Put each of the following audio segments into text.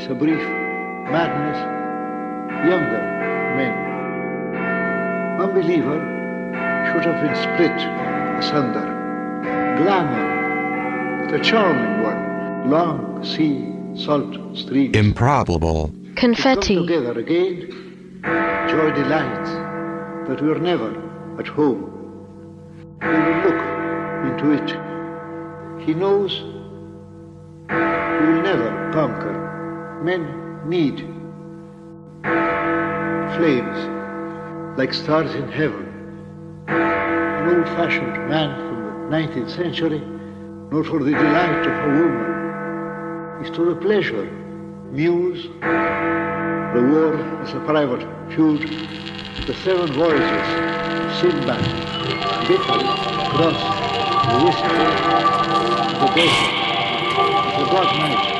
is a brief madness, younger men. Unbeliever should have been split asunder. Glamour, the charming one, long sea, salt streams. Improbable. Come confetti, together again, joy delights that we're never at home. He will look into it. He knows he will never conquer. Men need flames like stars in heaven. An old-fashioned man from the 19th century, not for the delight of a woman, is to the pleasure, muse, the war is a private feud. The seven voices, Sinbad, Bitter, Frost, the Whisper, the Desert, the God Night.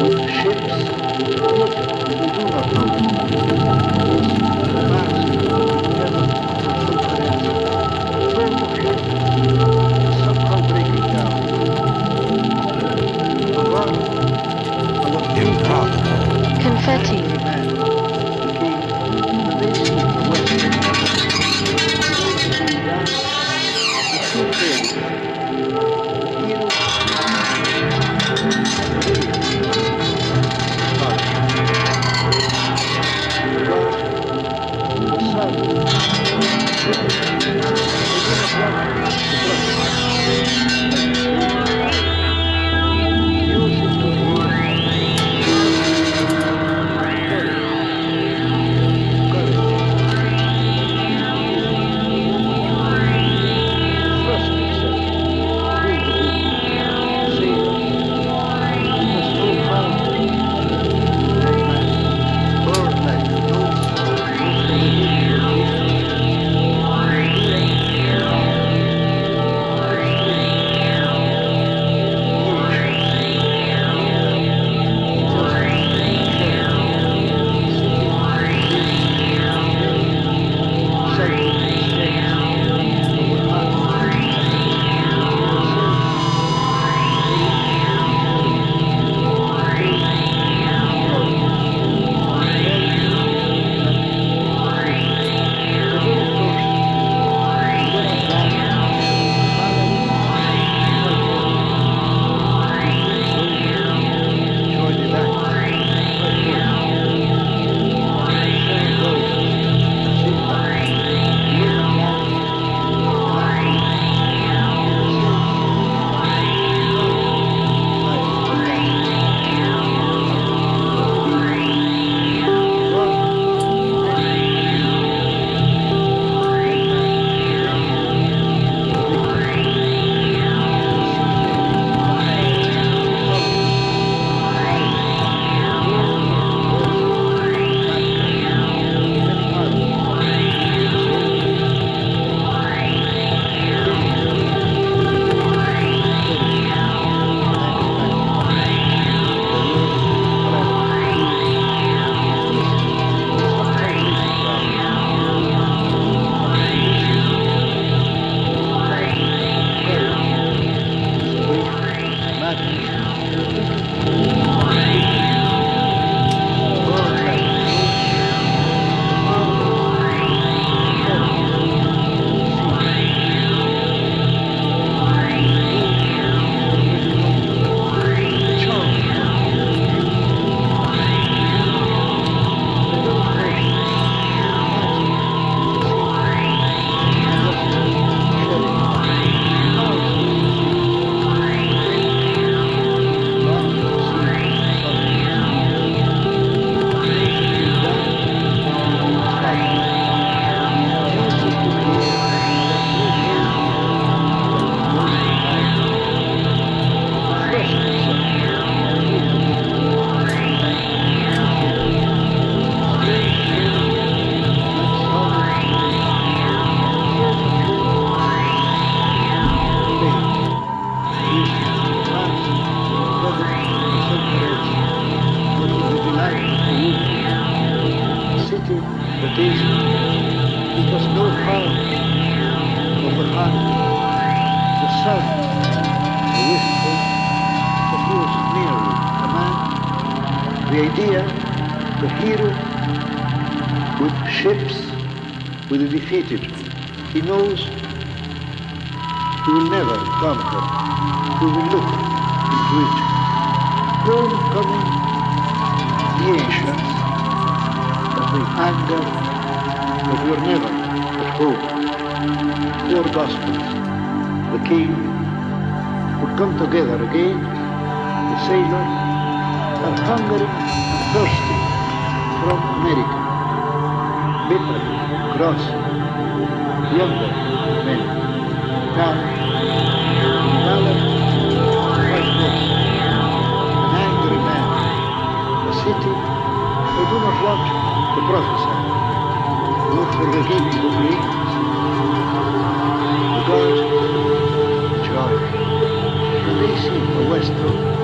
with ships, The idea, the hero with ships, with the defeated. He knows he will never conquer. He will look into it. Home coming, the ancients, but the anger that we are never at home. Four gospels, the king would come together again, the sailor, are hungry and thirsty from America. Bitter, cross, younger men, white an angry a city. I do not want to prophesy, not for the giving of the God, joy. They see a Western,